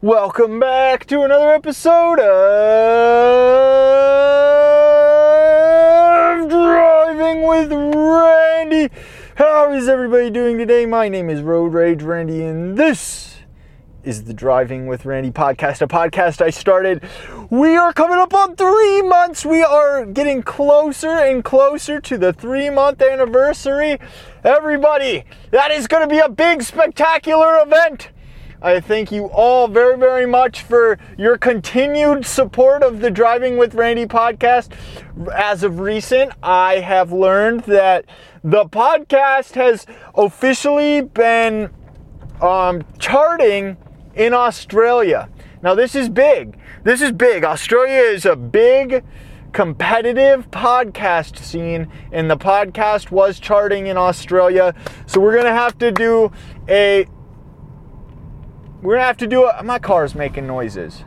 Welcome back to another episode of Driving with Randy. How is everybody doing today? My name is Road Rage Randy, and this is the Driving with Randy podcast, a podcast I started. We are coming up on three months. We are getting closer and closer to the three month anniversary. Everybody, that is going to be a big, spectacular event. I thank you all very, very much for your continued support of the Driving with Randy podcast. As of recent, I have learned that the podcast has officially been um, charting in Australia. Now, this is big. This is big. Australia is a big competitive podcast scene, and the podcast was charting in Australia. So, we're going to have to do a we're gonna have to do it. My car's making noises.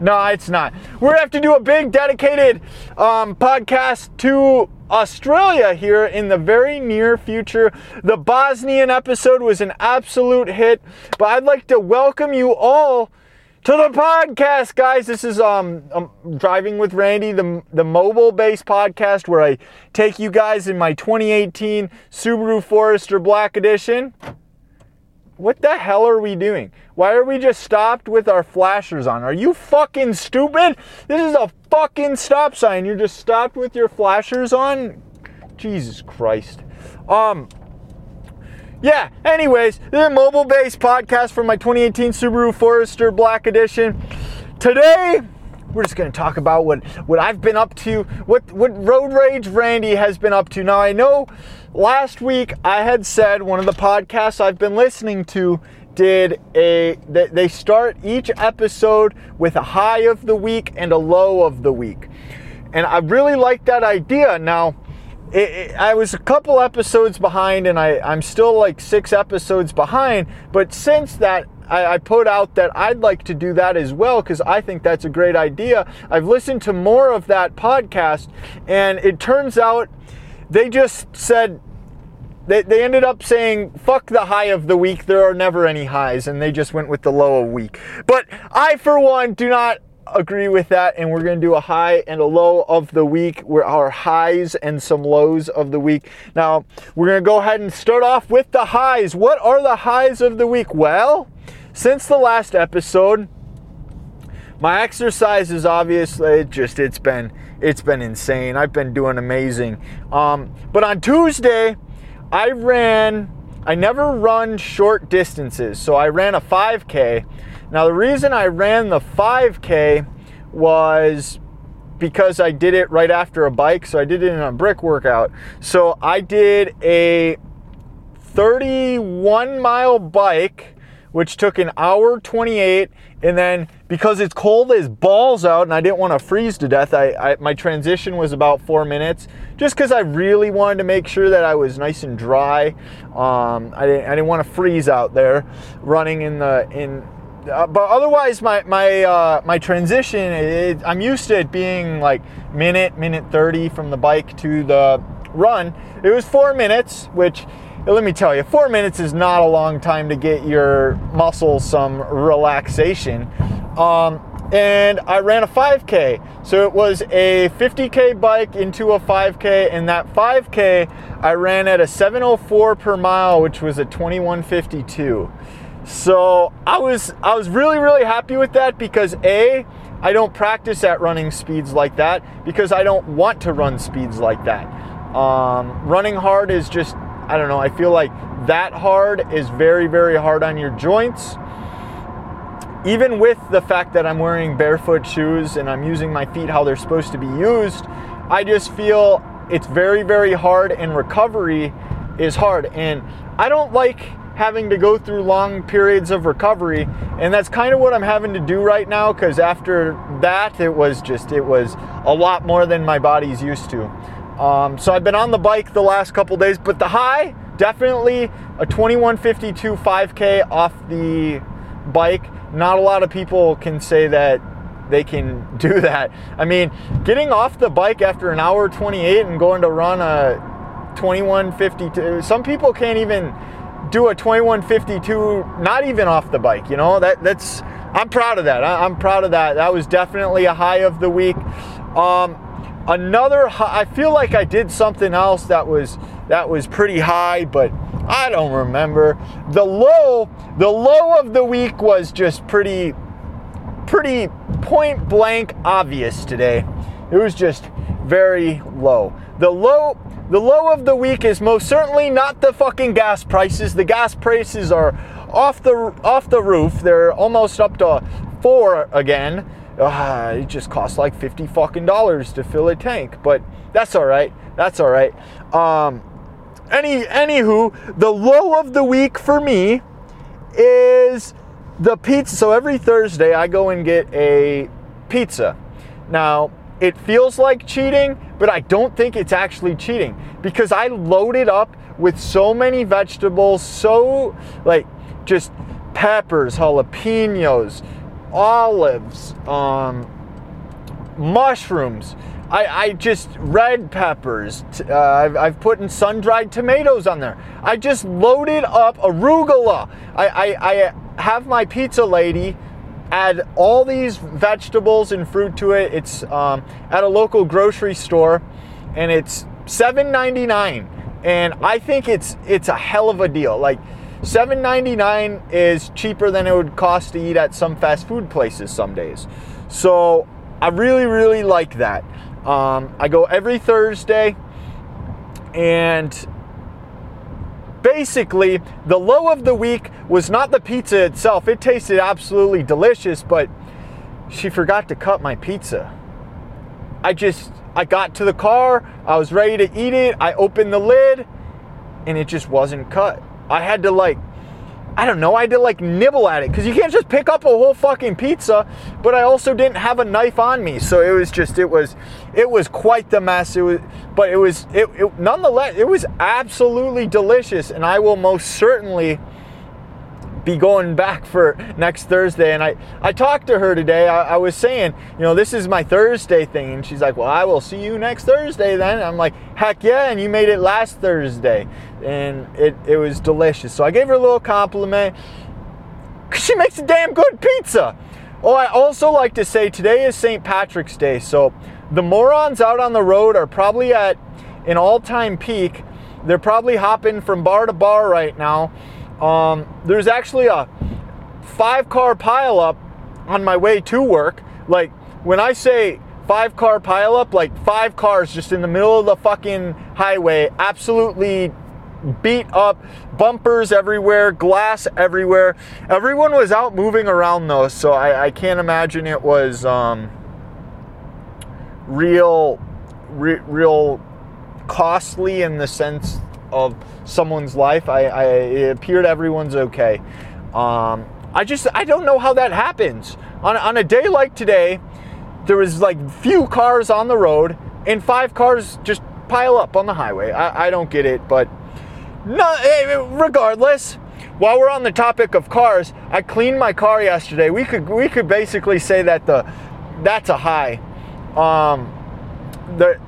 No, it's not. We're gonna have to do a big dedicated um, podcast to Australia here in the very near future. The Bosnian episode was an absolute hit, but I'd like to welcome you all to the podcast, guys. This is um, um, driving with Randy, the the mobile-based podcast where I take you guys in my 2018 Subaru Forester Black Edition. What the hell are we doing? Why are we just stopped with our flashers on? Are you fucking stupid? This is a fucking stop sign. You're just stopped with your flashers on? Jesus Christ. Um, yeah, anyways, this is a mobile based podcast for my 2018 Subaru Forester Black Edition. Today, we're just going to talk about what, what I've been up to, what, what Road Rage Randy has been up to. Now, I know last week I had said one of the podcasts I've been listening to did a they start each episode with a high of the week and a low of the week. And I really like that idea. Now, it, it, I was a couple episodes behind, and I, I'm still like six episodes behind. But since that, I, I put out that I'd like to do that as well because I think that's a great idea. I've listened to more of that podcast, and it turns out they just said they, they ended up saying fuck the high of the week there are never any highs and they just went with the low of week. But i for one do not agree with that and we're going to do a high and a low of the week. Where our highs and some lows of the week. Now we're going to go ahead and start off with the highs. What are the highs of the week? Well since the last episode my exercise is obviously just it's been it's been insane. I've been doing amazing. Um, but on tuesday i ran i never run short distances so i ran a 5k now, the reason I ran the 5K was because I did it right after a bike, so I did it in a brick workout. So I did a 31 mile bike, which took an hour 28, and then because it's cold as balls out and I didn't want to freeze to death, I, I my transition was about four minutes, just because I really wanted to make sure that I was nice and dry. Um, I didn't I didn't want to freeze out there running in the in uh, but otherwise, my my uh, my transition, it, I'm used to it being like minute, minute thirty from the bike to the run. It was four minutes, which let me tell you, four minutes is not a long time to get your muscles some relaxation. Um, and I ran a 5K. So it was a 50K bike into a 5K, and that 5K I ran at a 704 per mile, which was a 2152. So I was I was really really happy with that because a I don't practice at running speeds like that because I don't want to run speeds like that. Um, running hard is just I don't know. I feel like that hard is very very hard on your joints. Even with the fact that I'm wearing barefoot shoes and I'm using my feet how they're supposed to be used, I just feel it's very very hard and recovery is hard and I don't like having to go through long periods of recovery and that's kind of what i'm having to do right now because after that it was just it was a lot more than my body's used to um, so i've been on the bike the last couple days but the high definitely a 2152 5k off the bike not a lot of people can say that they can do that i mean getting off the bike after an hour 28 and going to run a 2152 some people can't even do a 2152 not even off the bike. You know that that's I'm proud of that. I, am proud of that. That was definitely a high of the week. Um, another high, I feel like I did something else that was that was pretty high, but I don't remember. The low, the low of the week was just pretty pretty point blank obvious today. It was just very low. The low the low of the week is most certainly not the fucking gas prices. The gas prices are off the off the roof. They're almost up to four again. Uh, it just costs like 50 fucking dollars to fill a tank, but that's all right. That's all right. Um, any anywho, the low of the week for me is the pizza. So every Thursday I go and get a pizza. Now, it feels like cheating, but I don't think it's actually cheating because I loaded up with so many vegetables, so like just peppers, jalapenos, olives, um, mushrooms. I, I, just red peppers. Uh, I've, I've, put in sun-dried tomatoes on there. I just loaded up arugula. I, I, I have my pizza lady add all these vegetables and fruit to it. It's um, at a local grocery store, and it's $7.99. And I think it's it's a hell of a deal. Like $7.99 is cheaper than it would cost to eat at some fast food places some days. So I really, really like that. Um, I go every Thursday, and basically, the low of the week was not the pizza itself. It tasted absolutely delicious, but she forgot to cut my pizza. I just, I got to the car, I was ready to eat it, I opened the lid, and it just wasn't cut. I had to like I don't know, I had to like nibble at it because you can't just pick up a whole fucking pizza. But I also didn't have a knife on me, so it was just it was it was quite the mess. It was, but it was it, it nonetheless it was absolutely delicious, and I will most certainly be going back for next Thursday. And I, I talked to her today. I, I, was saying, you know, this is my Thursday thing. And she's like, well, I will see you next Thursday then. I'm like, heck yeah. And you made it last Thursday. And it, it was delicious. So I gave her a little compliment. She makes a damn good pizza. Oh, I also like to say today is St. Patrick's Day. So the morons out on the road are probably at an all time peak. They're probably hopping from bar to bar right now um, there's actually a five car pileup on my way to work. Like when I say five car pileup, like five cars just in the middle of the fucking highway, absolutely beat up, bumpers everywhere, glass everywhere. Everyone was out moving around though, so I, I can't imagine it was um, real, re- real costly in the sense of someone's life. I, I it appeared everyone's okay. Um, I just I don't know how that happens on on a day like today. There was like few cars on the road, and five cars just pile up on the highway. I, I don't get it, but no. Regardless, while we're on the topic of cars, I cleaned my car yesterday. We could we could basically say that the that's a high. Um, the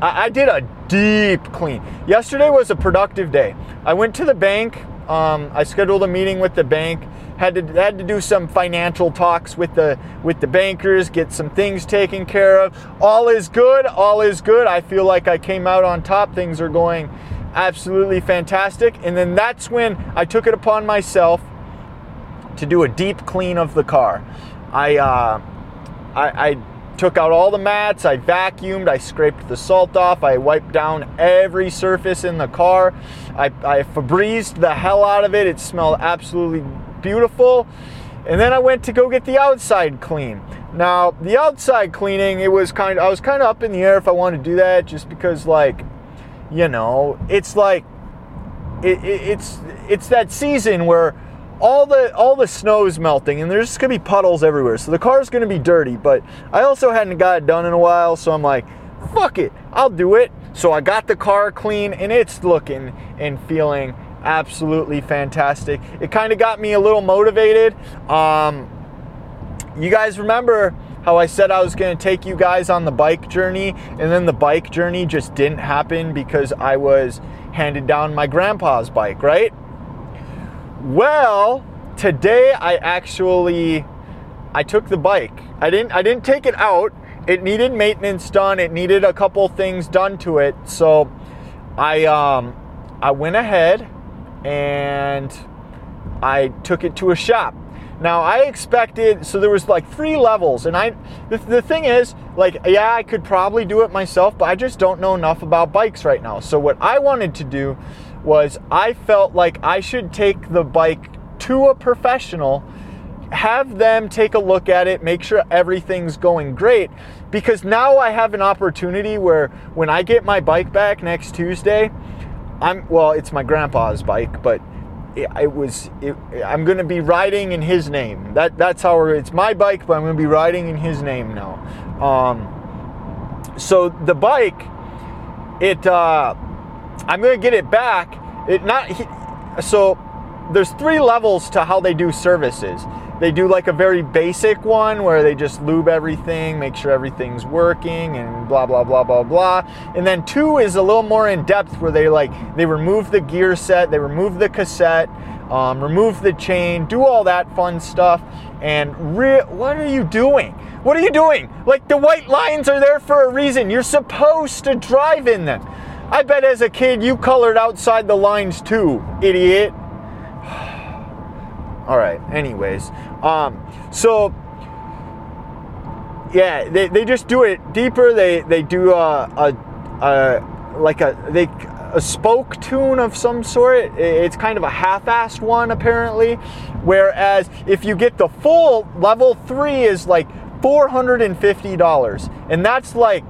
I, I did a deep clean. Yesterday was a productive day. I went to the bank. Um, I scheduled a meeting with the bank. Had to had to do some financial talks with the with the bankers, get some things taken care of. All is good. All is good. I feel like I came out on top. Things are going absolutely fantastic. And then that's when I took it upon myself to do a deep clean of the car. I uh, I, I took out all the mats, I vacuumed, I scraped the salt off, I wiped down every surface in the car. I, I Febrezed the hell out of it. It smelled absolutely beautiful. And then I went to go get the outside clean. Now, the outside cleaning, it was kind of, I was kind of up in the air if I wanted to do that just because like, you know, it's like, it, it, it's, it's that season where all the all the snow is melting and there's gonna be puddles everywhere. So the car's gonna be dirty but i also hadn't got it done in a while so i'm like fuck it i'll do it. So i got the car clean and it's looking and feeling absolutely fantastic. It kind of got me a little motivated. Um, you guys remember how I said I was going to take you guys on the bike journey, and then the bike journey just didn't happen because I was handed down my grandpa's bike, right? Well, today I actually I took the bike. I didn't I didn't take it out. It needed maintenance done. It needed a couple things done to it. So I um I went ahead and I took it to a shop. Now I expected so there was like three levels and I the, the thing is like yeah I could probably do it myself but I just don't know enough about bikes right now. So what I wanted to do was I felt like I should take the bike to a professional have them take a look at it, make sure everything's going great because now I have an opportunity where when I get my bike back next Tuesday, I'm well, it's my grandpa's bike, but it, it was it, I'm going to be riding in his name. That that's how it's my bike, but I'm going to be riding in his name now. Um, so the bike, it uh, I'm going to get it back. It not he, so there's three levels to how they do services. They do like a very basic one where they just lube everything, make sure everything's working, and blah blah blah blah blah. And then two is a little more in depth where they like they remove the gear set, they remove the cassette, um, remove the chain, do all that fun stuff. And re- what are you doing? What are you doing? Like the white lines are there for a reason. You're supposed to drive in them. I bet as a kid you colored outside the lines too, idiot. All right. Anyways, um, so yeah, they, they just do it deeper. They they do a, a, a like a they a spoke tune of some sort. It's kind of a half-assed one apparently. Whereas if you get the full level three is like four hundred and fifty dollars, and that's like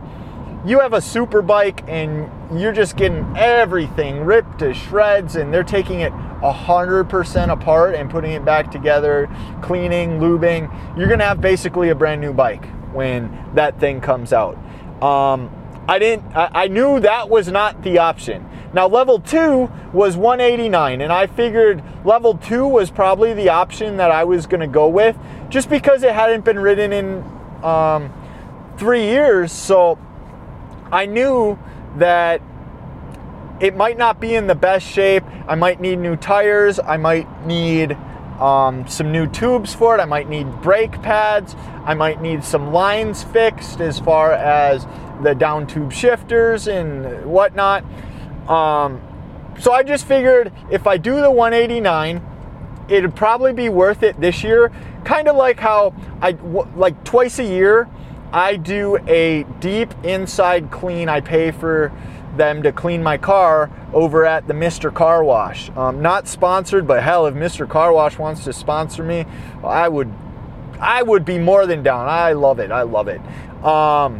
you have a super bike and you're just getting everything ripped to shreds and they're taking it 100% apart and putting it back together, cleaning, lubing. You're going to have basically a brand new bike when that thing comes out. Um, I didn't I, I knew that was not the option. Now level 2 was 189 and I figured level 2 was probably the option that I was going to go with just because it hadn't been ridden in um, 3 years so I knew that it might not be in the best shape. I might need new tires. I might need um, some new tubes for it. I might need brake pads. I might need some lines fixed as far as the down tube shifters and whatnot. Um, so I just figured if I do the 189, it'd probably be worth it this year. Kind of like how I like twice a year I do a deep inside clean. I pay for them to clean my car over at the Mr. Car Wash. Um, not sponsored, but hell, if Mr. Car Wash wants to sponsor me, I would, I would be more than down. I love it. I love it. Um,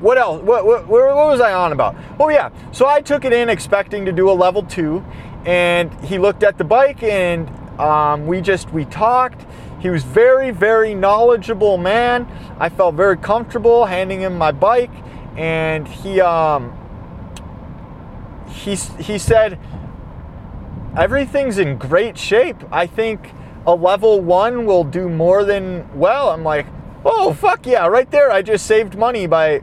what else? What, what, what was I on about? Oh yeah. So I took it in expecting to do a level two, and he looked at the bike and um, we just we talked he was very, very knowledgeable man. I felt very comfortable handing him my bike, and he um, he he said everything's in great shape. I think a level one will do more than well. I'm like, oh fuck yeah, right there. I just saved money by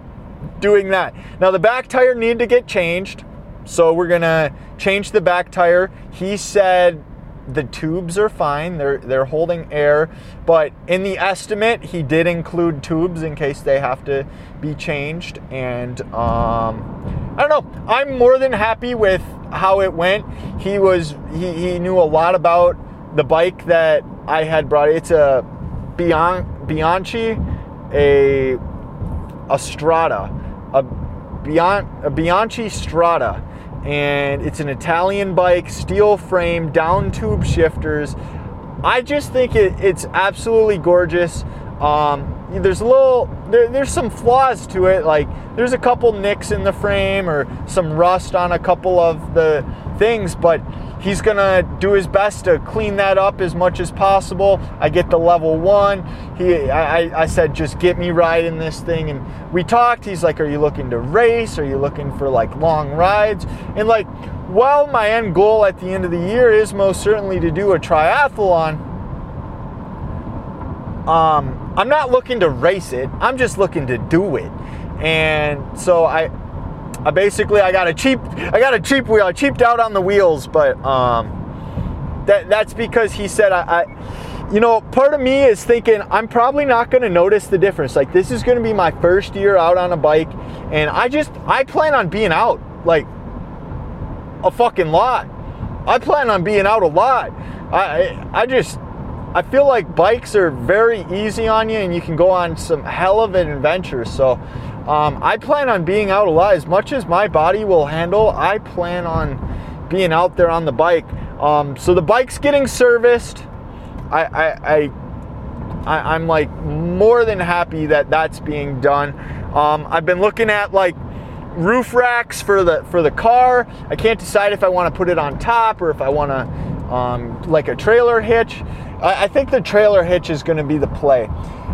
doing that. Now the back tire needed to get changed, so we're gonna change the back tire. He said the tubes are fine. They're they're holding air, but in the estimate, he did include tubes in case they have to be changed. And um, I don't know. I'm more than happy with how it went. He was he, he knew a lot about the bike that I had brought. It's a Bian, Bianchi, a a Strada, a Bian, a Bianchi Strada and it's an Italian bike, steel frame, down tube shifters. I just think it, it's absolutely gorgeous. Um, there's a little, there, there's some flaws to it. Like there's a couple nicks in the frame or some rust on a couple of the things, but he's gonna do his best to clean that up as much as possible. I get the level one. He, I, I said, just get me riding this thing, and we talked. He's like, are you looking to race? Are you looking for like long rides? And like, well, my end goal at the end of the year is most certainly to do a triathlon. Um, I'm not looking to race it. I'm just looking to do it. And so I, I basically I got a cheap I got a cheap wheel. I cheaped out on the wheels, but um, that that's because he said I, I you know, part of me is thinking I'm probably not going to notice the difference. Like this is going to be my first year out on a bike, and I just I plan on being out like a fucking lot. I plan on being out a lot. I I just I feel like bikes are very easy on you, and you can go on some hell of an adventure. So um, I plan on being out a lot as much as my body will handle. I plan on being out there on the bike. Um, so the bike's getting serviced. I, I, I I, am like more than happy that that's being done. Um, I've been looking at like roof racks for the for the car. I can't decide if I want to put it on top or if I want to um, like a trailer hitch. I, I think the trailer hitch is going to be the play.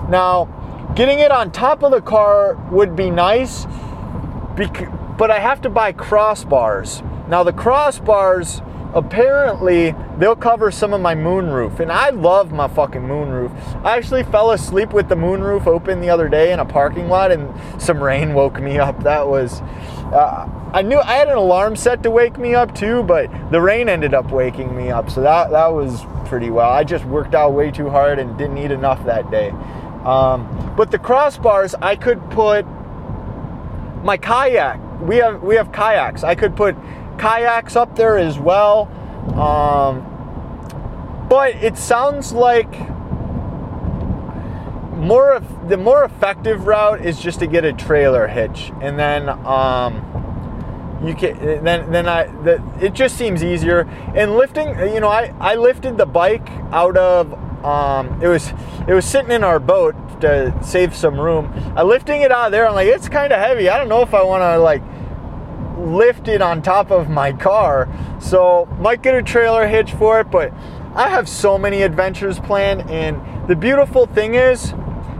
Now, getting it on top of the car would be nice, but I have to buy crossbars. Now the crossbars apparently they'll cover some of my moonroof and i love my fucking moonroof. I actually fell asleep with the moonroof open the other day in a parking lot and some rain woke me up. That was uh, i knew i had an alarm set to wake me up too but the rain ended up waking me up so that, that was pretty well. I just worked out way too hard and didn't eat enough that day um, but the crossbars i could put my kayak we have we have kayaks i could put kayaks up there as well. Um, but it sounds like more of the more effective route is just to get a trailer hitch, and then um, you can then then I the, it just seems easier. And lifting, you know, I I lifted the bike out of um, it was it was sitting in our boat to save some room. I lifting it out of there. I'm like, it's kind of heavy. I don't know if I want to like lift it on top of my car. So might get a trailer hitch for it, but I have so many adventures planned. And the beautiful thing is,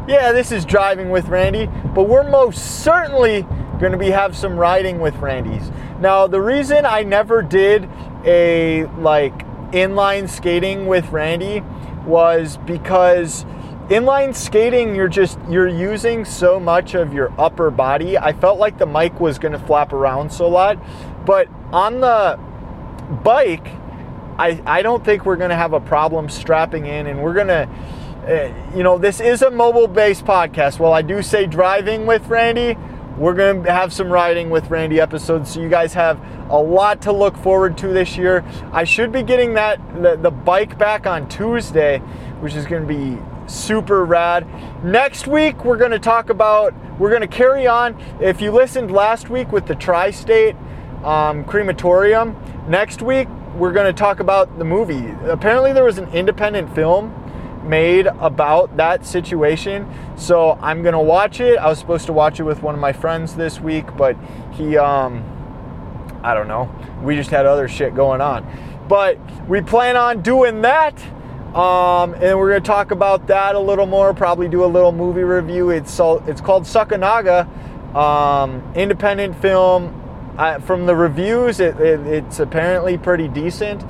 yeah, this is driving with Randy, but we're most certainly going to be have some riding with Randy's. Now, the reason I never did a like inline skating with Randy was because inline skating you're just you're using so much of your upper body. I felt like the mic was going to flap around so a lot but on the bike i i don't think we're going to have a problem strapping in and we're going to uh, you know this is a mobile based podcast. Well i do say driving with randy we're going to have some riding with randy episodes so you guys have a lot to look forward to this year i should be getting that the, the bike back on tuesday which is going to be super rad. Next week, we're going to talk about, we're going to carry on. If you listened last week with the Tri State um, crematorium, next week, we're going to talk about the movie. Apparently, there was an independent film made about that situation. So I'm going to watch it. I was supposed to watch it with one of my friends this week, but he, um, I don't know. We just had other shit going on. But we plan on doing that. Um, and we're going to talk about that a little more. Probably do a little movie review. It's it's called Sakanaga, um, independent film. I, from the reviews, it, it, it's apparently pretty decent.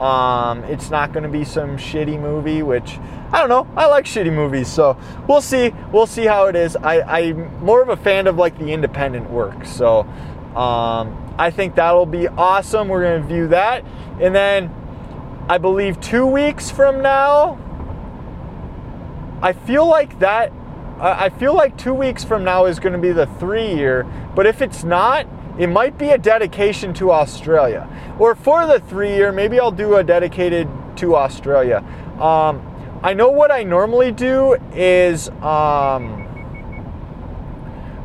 Um, it's not going to be some shitty movie, which I don't know. I like shitty movies, so we'll see. We'll see how it is. I, I'm more of a fan of like the independent work, so um, I think that'll be awesome. We're to view that, and then I believe two weeks from now. I feel like that. I feel like two weeks from now is going to be the three year, but if it's not, it might be a dedication to Australia. Or for the three year, maybe I'll do a dedicated to Australia. Um, I know what I normally do is. Um,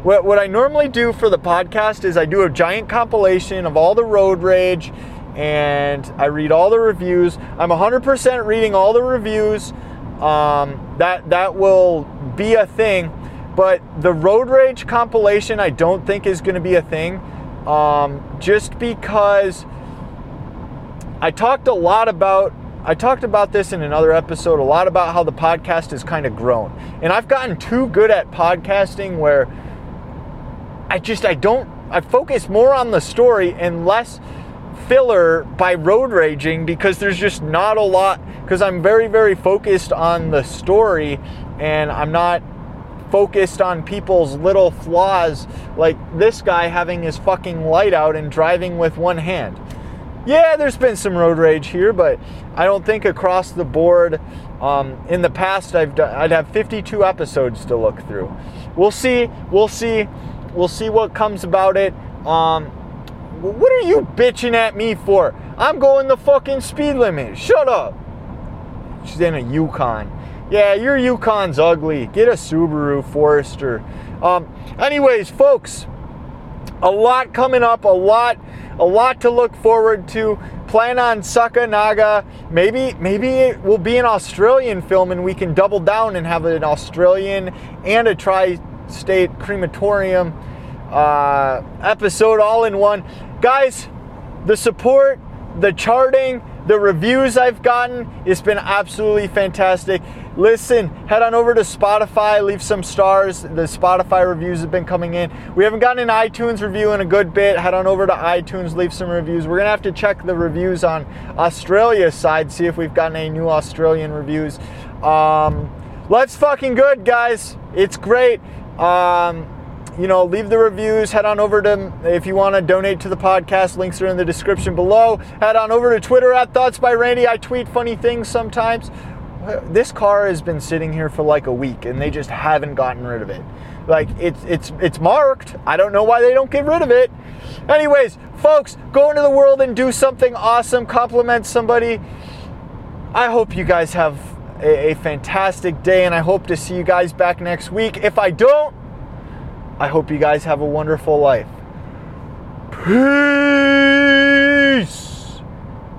what, what I normally do for the podcast is I do a giant compilation of all the road rage and I read all the reviews. I'm 100% reading all the reviews. Um, that that will be a thing, but the road rage compilation I don't think is going to be a thing, um, just because I talked a lot about. I talked about this in another episode a lot about how the podcast has kind of grown. And I've gotten too good at podcasting where I just I don't I focus more on the story and less filler by road raging because there's just not a lot because I'm very very focused on the story and I'm not focused on people's little flaws like this guy having his fucking light out and driving with one hand. Yeah, there's been some road rage here, but I don't think across the board. Um, in the past, I've done, I'd have 52 episodes to look through. We'll see. We'll see. We'll see what comes about it. Um, what are you bitching at me for? I'm going the fucking speed limit. Shut up. She's in a Yukon. Yeah, your Yukon's ugly. Get a Subaru Forester. Um, anyways, folks, a lot coming up. A lot, a lot to look forward to. Plan on Sakanaga. Maybe, maybe it will be an Australian film, and we can double down and have an Australian and a tri-state crematorium uh, episode all in one. Guys, the support, the charting, the reviews I've gotten, it's been absolutely fantastic. Listen, head on over to Spotify, leave some stars. The Spotify reviews have been coming in. We haven't gotten an iTunes review in a good bit. Head on over to iTunes, leave some reviews. We're gonna have to check the reviews on Australia's side, see if we've gotten any new Australian reviews. Um, let's fucking good, guys. It's great. Um, you know, leave the reviews. Head on over to, if you want to donate to the podcast, links are in the description below. Head on over to Twitter at Thoughts by Randy. I tweet funny things sometimes. This car has been sitting here for like a week and they just haven't gotten rid of it. Like it's it's it's marked. I don't know why they don't get rid of it. Anyways, folks, go into the world and do something awesome. Compliment somebody. I hope you guys have a, a fantastic day and I hope to see you guys back next week. If I don't, I hope you guys have a wonderful life. Peace.